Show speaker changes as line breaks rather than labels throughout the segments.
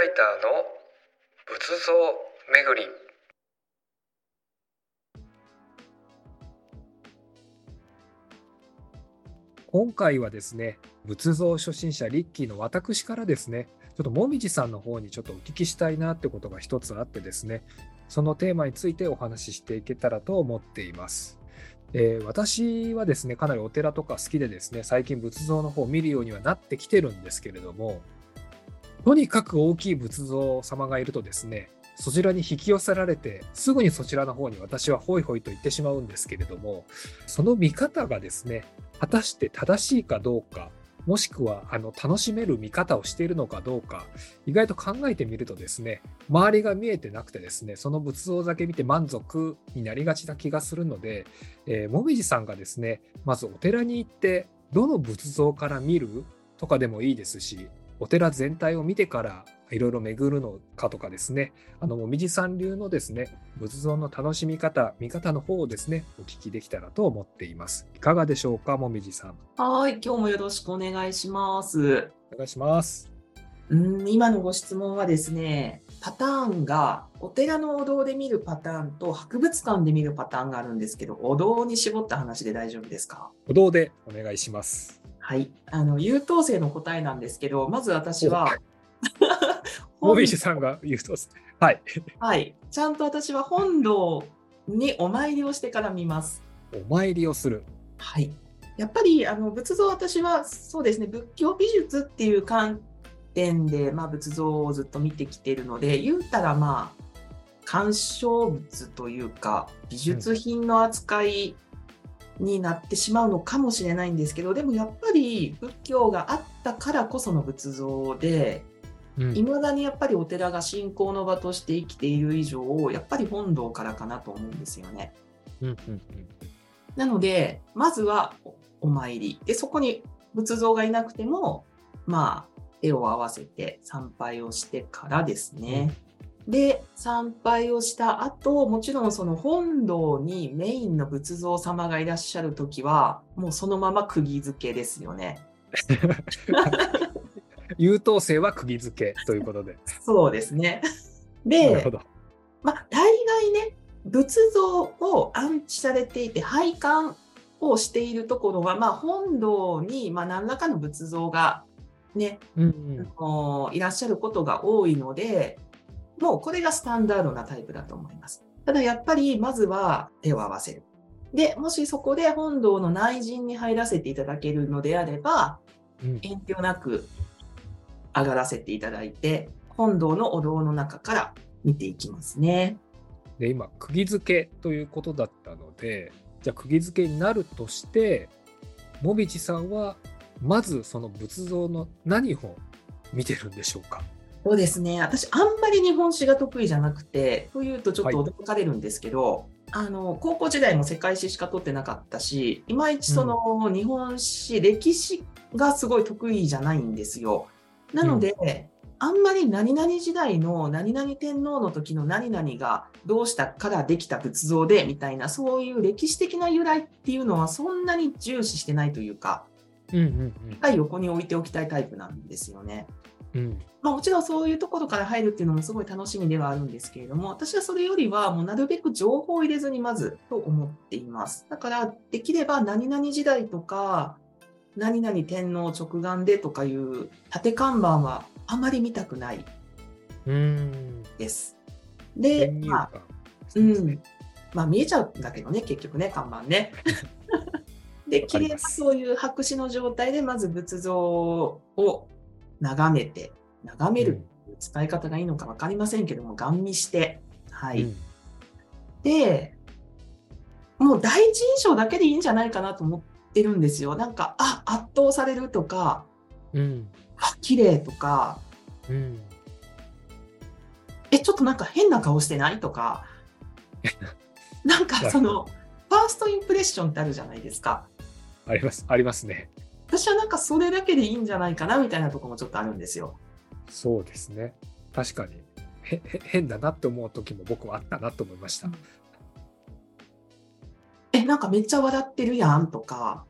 ライターの仏像巡り
今回はですね仏像初心者リッキーの私からですねちょっともみじさんの方にちょっとお聞きしたいなってことが一つあってですねそのテーマについてお話ししていけたらと思っています。えー私はですねかなりお寺とか好きでですね最近仏像の方を見るようにはなってきてるんですけれどもとにかく大きい仏像様がいるとですねそちらに引き寄せられてすぐにそちらの方に私はホイホイと言ってしまうんですけれどもその見方がですね果たして正しいかどうかもしくはあの楽しめる見方をしているのかどうか意外と考えてみるとですね周りが見えてなくてですねその仏像だけ見て満足になりがちな気がするので、えーもみじさんがですねまずお寺に行ってどの仏像から見るとかでもいいですしお寺全体を見てからいろいろ巡るのかとかですね。あのもみじさん流のですね仏像の楽しみ方見方の方をですねお聞きできたらと思っています。いかがでしょうかもみじさん。
はい、今日もよろしくお願いします。
お願いします。
うん、今のご質問はですね、パターンがお寺のお堂で見るパターンと博物館で見るパターンがあるんですけど、お堂に絞った話で大丈夫ですか？
お堂でお願いします
はい、あの優等生の答えなんですけど、まず私は
もみじさんが言うとはい。
はい、ちゃんと私は本堂にお参りをしてから見ます。
お参りをする。
はい。やっぱりあの仏像私はそうですね仏教美術っていう観点で、まあ、仏像をずっと見てきているので言うたらまあ鑑賞物というか美術品の扱いになってしまうのかもしれないんですけど、でもやっぱり仏教があったからこその仏像で
うん
いまだにやっぱりお寺が信仰の場として生きている以上やっぱり本堂からかなと思うんですよね。
うんうんうん
なので、まずはおお参り。で、そこに仏像がいなくても、まあ、手を合わせて参拝をしてからですね。で、参拝をした後、もちろんその本堂にメインの仏像様がいらっしゃるときは、もうそのまま釘付けですよね。
優等生は釘付けということで。
そうですね。で
なるほ、ど。
まあ、大概ね、仏像を安置されていて、拝観をしているところは、まあ、本堂に、まあ、何らかの仏像がね、
うん
いらっしゃることが多いので、もうこれがスタンダードなタイプだと思います。ただやっぱり、まずは手を合わせる。で、もしそこで本堂の内陣に入らせていただけるのであれば、
うん
遠慮なく上がらせていただいて、本堂のお堂の中から見ていきますね。
で今釘付けということだったのでじゃあ釘付けになるとしてもみじさんはまずその仏像の何を見てるんでしょうか？
そうですね。私、あんまり日本史が得意じゃなくて、というとちょっと
はい
驚かれるんですけど、あの、高校時代も世界史しか取ってなかったし、いまいちその日本史、歴史がすごい得意じゃないんですよ。なので、あんまり何々時代の何々天皇の時の何々がどうしたからできた仏像でみたいな、そういう歴史的な由来っていうのはそんなに重視してないというか、
うんうん
はい横に置いておきたいタイプなんですよね。
うんうん
まあ、もちろんそういうところから入るっていうのもすごい楽しみではあるんですけれども、私はそれよりはもうなるべく情報を入れずにまずと思っています。だからできれば何々時代とか、何々天皇直眼でとかいう縦看板はあまり見たくないう
ーん
です。で、まあ、
観
うん。まあ見えちゃうんだけどね、結局ね、看板ね。で、きれいな
ります
そういう白紙の状態でまず仏像を眺めて、眺める使い方がいいのか分かりませんけども、ガン見して、はい。
うん
で、もう第一印象だけでいいんじゃないかなと思ってるんですよ。なんか、あ、圧倒されるとか、
うん
あ、綺麗とか、
うん
え、ちょっとなんか変な顔してないとか、なんかその、ファーストインプレッションってあるじゃないですか。
ありますありますね
私はなんかそれだけでいいんじゃないかなみたいなところもちょっとあるんですよ。
そうですね。確かに。へへ変だなって思う時も僕はあったなと思いました、
うん。え、なんかめっちゃ笑ってるやんとか、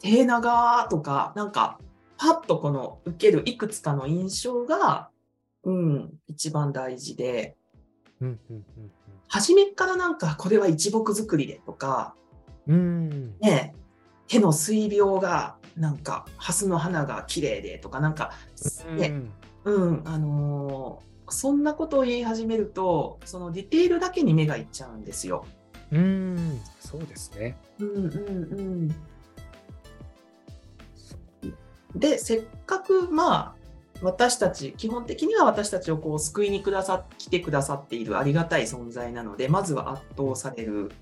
手長とか、なんかパッとこの受けるいくつかの印象がうん、一番大事で、
うんうん
初めっからなんかこれは一木作りでとか、
うん。うん。
ね、手の水量がなんか蓮の花が綺麗でとかなんか、ねうんあのーそんなことを言い始めるとそのディテールだけに目がいっちゃうんですよ。
うん、うんそうですね。
うんうんうん、でせっかくまあ私たち基本的には私たちをこう救いにくださ来てくださっているありがたい存在なのでまずは圧倒される。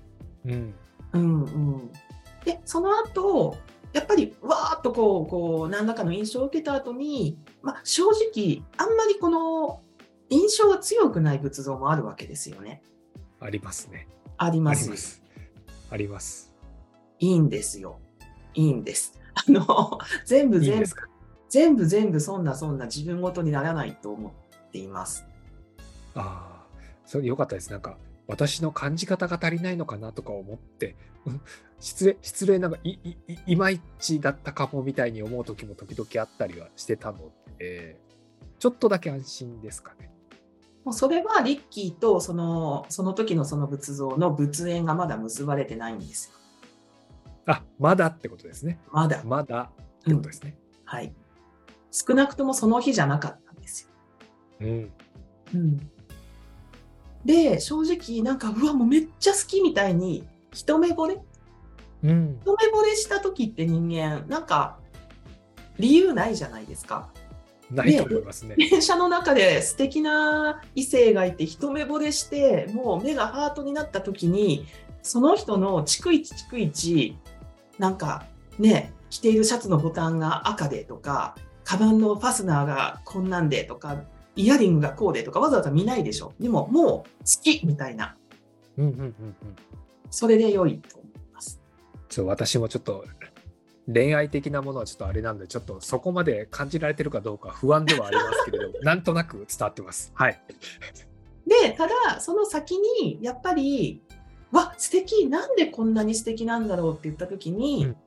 うん。
うんうん、でその後やっぱりわーっとこうこう何らかの印象を受けた後に、まあ、正直あんまりこの印象が強くない仏像もあるわけですよね。
ありますね。
あります。
あります。
いいんですよ。いいんです。あの 全部全部全部全部そんなそんな自分ごとにならないと思っています。
ああ、それよかったです。なんか、私の感じ方が足りないのかなとか思って、うん失礼、失礼なんかいいいいまいちだったかもみたいに思う時も時々あったりはしてたので、ちょっとだけ安心ですかね。
もうそれはリッキーとそのその時のその仏像の仏縁がまだ結ばれてないんですよ。
あ、まだってことですね。
まだ。
まだってことですね。
はい。少なくともその日じゃなかったんですよ。
うん。
うん、で、正直、なんか、うわ、もうめっちゃ好きみたいに、一目惚れ？
うん。
一目惚れした時って人間、なんか、理由ないじゃないですか。
ないと思いますね。
電車の中で素敵な異性がいて、一目惚れして、もう目がハートになった時に、その人の逐一逐一、なんかね、着ているシャツのボタンが赤でとか、カバンのファスナーがこんなんでとか、イヤリングがこうでとかわざわざ見ないでしょ。でももう好きみたいな。
うんうんうんうん。
それで良いと思います。
ちょ私もちょっと恋愛的なものはちょっとあれなんで、ちょっとそこまで感じられてるかどうか不安ではありますけれども、なんとなく伝わってます。はい。
で、ただ、その先に、やっぱり、わ、素敵なんでこんなに素敵なんだろうって言った時に、
うん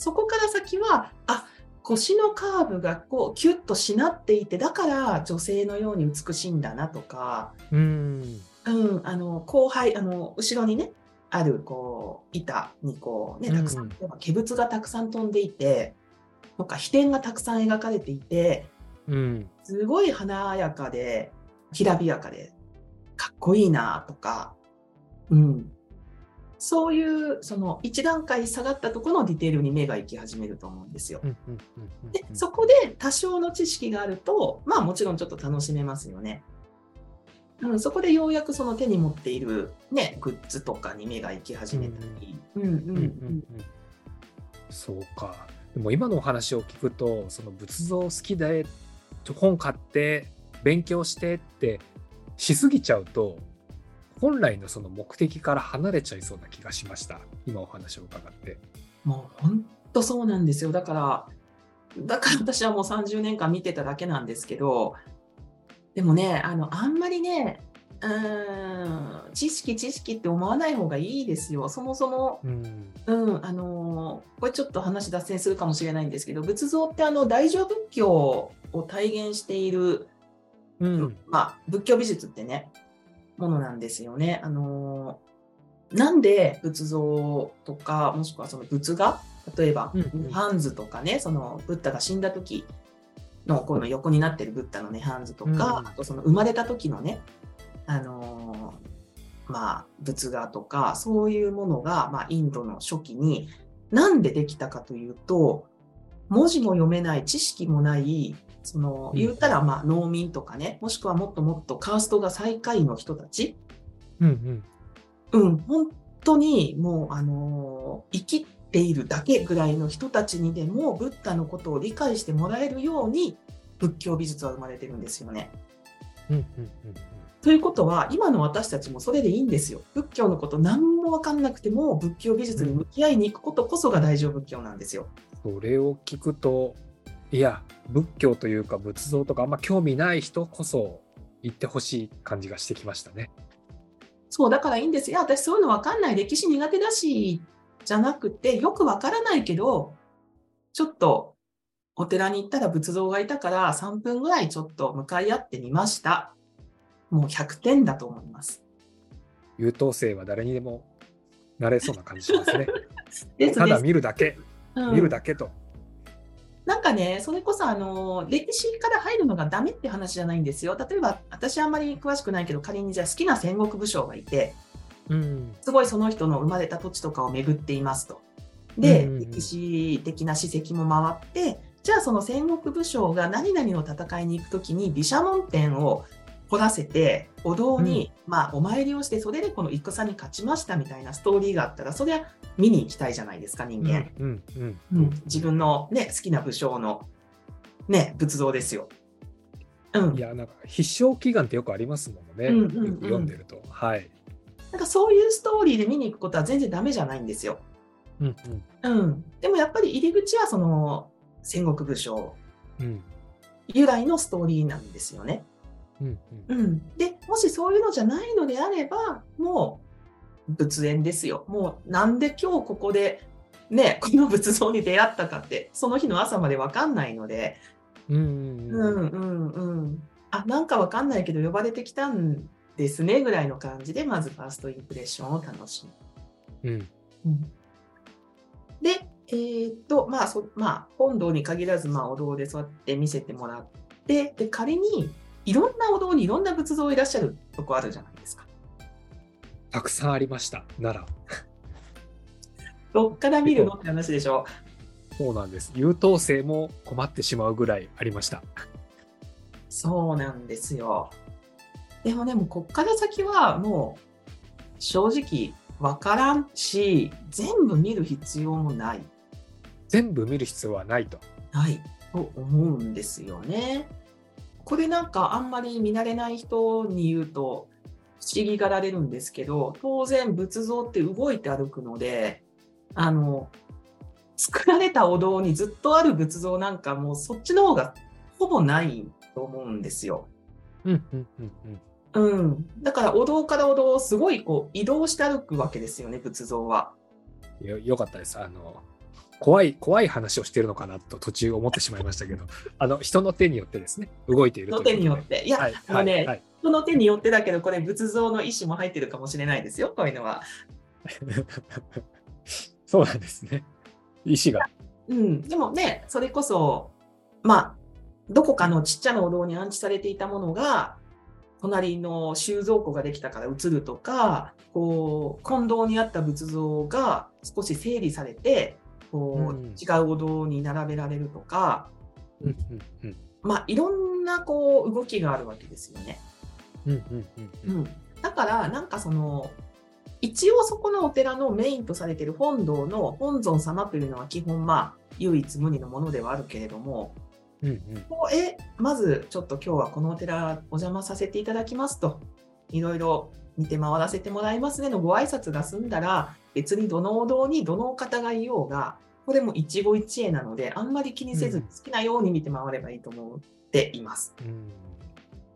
そこから先は、あ、腰のカーブがこう、キュッとしなっていて、だから女性のように美しいんだなとか、
うん。
うん、あの、後輩、あの、後ろにね、ある、こう、板にこう、ね、たくさん、
うん
化仏がたくさん飛んでいて、とか、飛天がたくさん描かれていて、
うん。
すごい華やかで、きらびやかで、かっこいいなとか、うん。そういう、その一段階下がったところのディテールに目が行き始めると思うんですよで、そこで多少の知識があると、まあもちろんちょっと楽しめますよね。うん、そこでようやくその手に持っているね、グッズとかに目が行き始めたり。うんうんう
うんうんんそうか。でも今のお話を聞くと、その仏像好きで本買って勉強してってしすぎちゃうと、本来のその目的から離れちゃいそうな気がしました。今お話を伺って。
もう本当そうなんですよ。だから、だから私はもう30年間見てただけなんですけど、でもね、あの、あんまりね、うーん、知識知識って思わない方がいいですよ。そもそも、
うん。
うん、あのーこれちょっと話脱線するかもしれないんですけど、仏像ってあの大乗仏教を体現している、
うん。
まあ、仏教美術ってね、ものなんですよね。あのーなんで仏像とか、もしくはその仏画、例えば、
うんうん
ハンズとかね、そのブッダが死んだ時のこの横になってるブッダのね、ハンズとか、
うん
あとその生まれた時のね、あのーまあ、仏画とか、そういうものが、まあ、インドの初期に、なんでできたかというと、文字も読めない、知識もない、その、
うん
言ったら、まあ、農民とかね、もしくはもっともっとカーストが最下位の人たち、
うんうん。
うん、本当にもう、あのー生きているだけぐらいの人たちにでも、ブッダのことを理解してもらえるように、仏教美術は生まれてるんですよね。
うんうんうん
ということは、今の私たちもそれでいいんですよ。仏教のこと何も分かんなくても、仏教美術に向き合いに行くことこそが大乗仏教なんですよ。
それを聞くと、いや、仏教というか仏像とかあんま興味ない人こそ行ってほしい感じがしてきましたね。
そう、だからいいんですよ。私そういうの分かんない。歴史苦手だし、じゃなくて、よく分からないけど、ちょっとお寺に行ったら仏像がいたから3分ぐらいちょっと向かい合ってみました。もう100点だと思います。
優等生は誰にでもなれそうな感じしますね。
です
ただ見るだけ、
うん
見るだけと。
なんかね、それこそあの歴史から入るのがダメって話じゃないんですよ。例えば、私あんまり詳しくないけど、仮にじゃあ好きな戦国武将がいて、
うん。
すごいその人の生まれた土地とかを巡っていますと。で、
うんうんうん
歴史的な史跡も回って、じゃあその戦国武将が何々の戦いに行くときに毘沙門天を掘らせて、お堂に、まあお参りをして、それでこの戦に勝ちましたみたいなストーリーがあったら、そりゃ見に行きたいじゃないですか、人間。
うんうん
う
うんん。
自分のね、好きな武将のね、仏像ですよ。うん
い。や、なんか必勝祈願ってよくありますもんね。
うんうんうん
よく読んでると。はい。
なんかそういうストーリーで見に行くことは全然ダメじゃないんですよ。
うんうん
うん。でもやっぱり入り口はその戦国武将
うん
由来のストーリーなんですよね。
うん
うん。で、もしそういうのじゃないのであれば、もう仏縁ですよ。もうなんで今日ここでね、この仏像に出会ったかって、その日の朝までわかんないので、
うんうん
う
うん
んうんうん。あ、なんかわかんないけど呼ばれてきたんですねぐらいの感じで、まずファーストインプレッションを楽しむ。
うん
うんで、えーっと、まあそ、まあ、本堂に限らず、まあ、お堂でそうやって見せてもらって、で、仮に、いろんなお堂にいろんな仏像いらっしゃるとこあるじゃないですか。
たくさんありました、奈良。
どっから見るのって話でしょ。
そうなんです。優等生も困ってしまうぐらいありました。
そうなんですよ。でもね、もうこっから先はもう、正直わからんし、全部見る必要もない。
全部見る必要はないと。
ないと思うんですよね。これなんかあんまり見慣れない人に言うと不思議がられるんですけど、当然仏像って動いて歩くので、あの、作られたお堂にずっとある仏像なんかもうそっちの方がほぼないと思うんですよ。
うんうんうんうん。
うん。だからお堂からお堂をすごいこう移動して歩くわけですよね、仏像は。
よよかったです。あの怖い怖い話をしてるのかなと途中思ってしまいましたけど、あの人の手によってですね、動いていると
の
い
手によって。いや、
はい
あのね、
はいはい
人の手によってだけど、これ仏像の意思も入ってるかもしれないですよ、こういうのは。
そうなんですね。意思が。
うん、でもね、それこそ、まあ、どこかのちっちゃなお堂に安置されていたものが、隣の収蔵庫ができたから移るとか、こう、金堂にあった仏像が少し整理されて、こう、
うん。
違うお堂に並べられるとか、
うんうんうん。
まあ、いろんなこう動きがあるわけですよね。だから、なんかその、一応そこのお寺のメインとされている本堂の本尊様というのは基本まあ唯一無二のものではあるけれども、
うんうん。
こうえまずちょっと今日はこのお寺お邪魔させていただきますといろいろ見て回らせてもらいますねのご挨拶が済んだら別にどのお堂にどのお方がいようがこれも一期一会なのであんまり気にせず
うん。
好きなように見て回ればいいと思っています。
うん。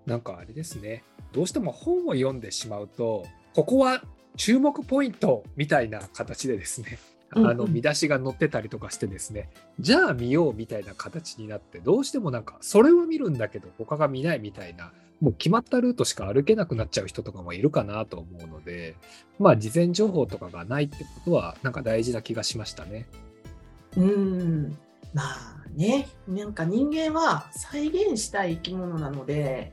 なんかあれですね、どうしても本を読んでしまうと、ここは注目ポイントみたいな形でですね、
うんうん。
あの見出しが載ってたりとかしてですね、じゃあ見ようみたいな形になって、どうしてもなんか、それは見るんだけど、他が見ないみたいな、もう決まったルートしか歩けなくなっちゃう人とかもいるかなと思うので、まあ、事前情報とかがないってことは、なんか大事な気がしましたね。
うーんまあねなんか人間は再現したい生き物なので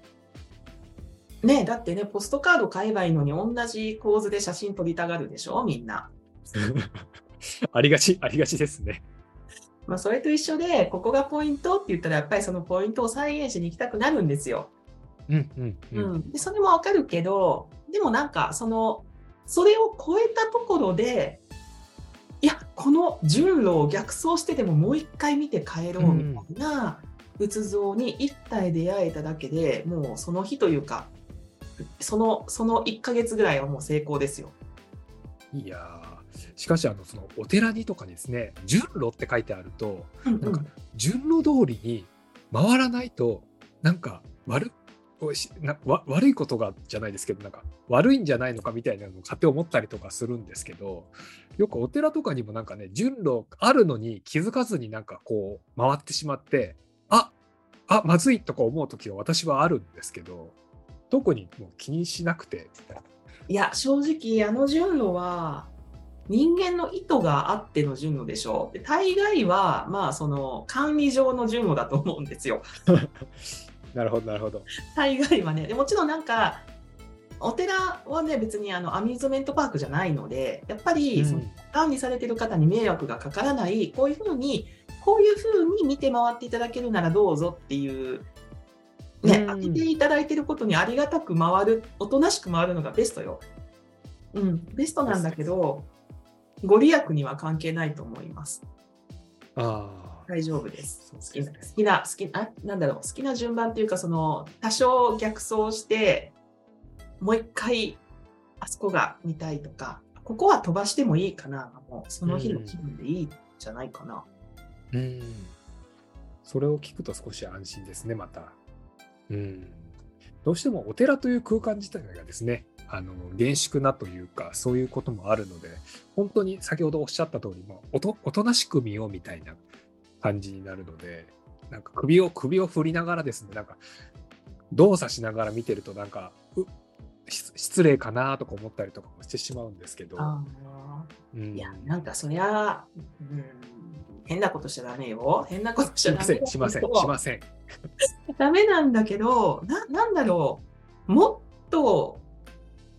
ねだってねポストカード買えばいいのに同じ構図で写真撮りたがるでしょ？みんな。
ありがち、ありがちですね。
まあ、それと一緒で、ここがポイントって言ったら、やっぱりそのポイントを再現しに行きたくなるんですよ。
うんうんう。
うんん、でそれもわかるけど、でもなんか、その、それを超えたところで、いや、この順路を逆走してでももう一回見て帰ろうみたいな仏像に一体出会えただけでもうその日というか、その、その1ヶ月ぐらいはもう成功ですよ。
いやーしかしあのそのお寺にとかですね順路って書いてあると
うん
なんか順路通りに回らないとなんか悪なわ悪いことがじゃないですけどなんか悪いんじゃないのかみたいなのを勝手に思ったりとかするんですけどよくお寺とかにもなんかね順路あるのに気づかずになんかこう回ってしまってああまずいとか思う時は私はあるんですけど特にもう気にしなくてみたいない
や、正直、あの順路は、人間の意図があっての順路でしょう。で大概は、まあ、その、管理上の順路だと思うんですよ。
なるほどなるほど
大概はね。でもちろんなんか、お寺はね、別にあのアミューズメントパークじゃないので、やっぱり、管理されてる方に迷惑がかからない、こういうふうに、こういうふうに見て回っていただけるならどうぞっていう、ね、
うん
開けていただいてることにありがたく回る、おとなしく回るのがベストよ。うん、ベストなんだけど、ご利益には関係ないと思います。
ああ
大丈夫です。好きな、好きな、好きな、あなんだろう、好きな順番っていうか、その、多少逆走して、もう一回、あそこが見たいとか、ここは飛ばしてもいいかな、もう、その日の気分でいいんじゃないかな。
うんそれを聞くと少し安心ですね、また。うん。どうしてもお寺という空間自体がですね、あの厳粛なというか、そういうこともあるので、本当に先ほどおっしゃった通り、まあ、おとおとなしく見ようみたいな感じになるので、なんか首を首を振りながらですね、なんか動作しながら見てると、なんか、う失失礼かなとか思ったりとかもしてしまうんですけど、
あ
うん
ーいや、なんかそりゃ、うん、変なことしちゃダメよ。変なことしちゃダメ
しません、しません、しません。
ダメなんだけど、ななんだろう、もっと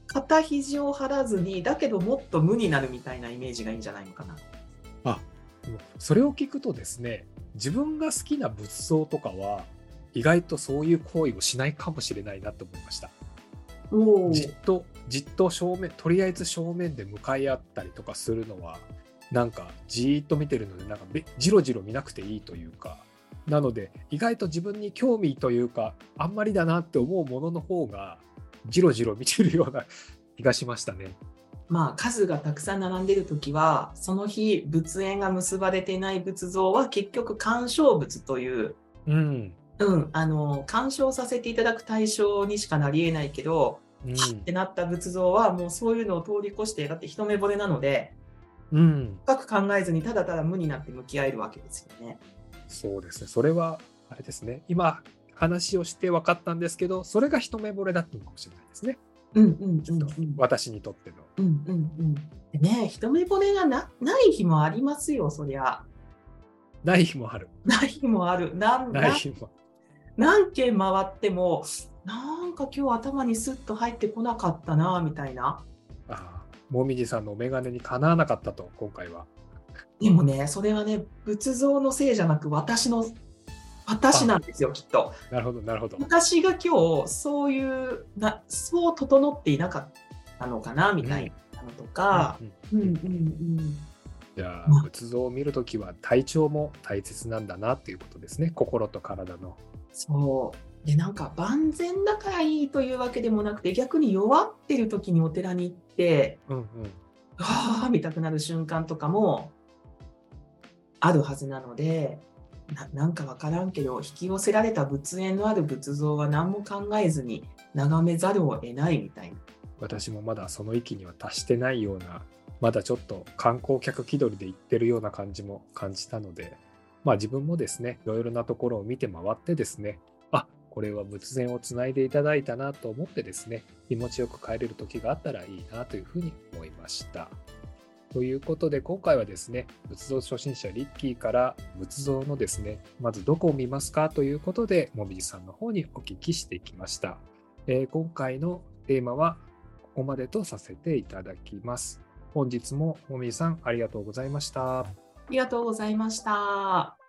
肩肘を張らずに、だけどもっと無になるみたいなイメージがいいんじゃないのかな。
それを聞くとですね自分が好きな仏像とかは意外とそういう行為をしないかもしれないなと思いました
お
じっとじっと正面とりあえず正面で向かい合ったりとかするのはなんかじーっと見てるのでなんかべじろじろ見なくていいというかなので意外と自分に興味というかあんまりだなって思うものの方がじろじろ見てるような気がしましたね。
まあ、数がたくさん並んでるときは、その日、仏縁が結ばれていない仏像は結局、鑑賞物という、
うん、
うん、あの、鑑賞させていただく対象にしかなり得ないけど、
うん
はってなった仏像はもうそういうのを通り越して、だって一目惚れなので、
うん、
深く考えずにただただ無になって向き合えるわけですよね。
そうですね。それは、あれですね。今、話をして分かったんですけど、それが一目惚れだったのかもしれないですね。
うんうん。
私にとっての。
うんうんうん。でね、一目惚れがなない日もありますよ、そりゃ。
ない日もある。
ない日もある。なん
ない日も。
何軒回っても、なんか今日頭にスッと入ってこなかったな、みたいな。
ああ、もみじさんのお眼鏡にかなわなかったと、今回は。
でもね、それはね、仏像のせいじゃなく、私の、私なんですよ、きっと。
なるほど、なるほど。
私が今日、そういうな、そう整っていなかったのかな、みたいなのとか。
うん
うんうんうん。
じゃ
まあ
あ、仏像を見るときは体調も大切なんだなっていうことですね。心と体の。
そう。で、なんか万全だからいいというわけでもなくて、逆に弱ってる時にお寺に行って、
うんうん。
ああ、見たくなる瞬間とかもあるはずなので、ななんかわからんけど、引き寄せられた仏縁のある仏像は何も考えずに眺めざるを得ないみたいな。
私もまだその域には達してないような、まだちょっと観光客気取りで行ってるような感じも感じたので、まあ自分もですね、いろいろなところを見て回ってですね、あこれは仏前をつないでいただいたなと思ってですね、気持ちよく帰れる時があったらいいなというふうに思いました。ということで今回はですね仏像初心者リッキーから仏像のですねまずどこを見ますかということでもみじさんの方にお聞きしてきました、えー今回のテーマはここまでとさせていただきます。本日ももみじさんありがとうございました。
ありがとうございました。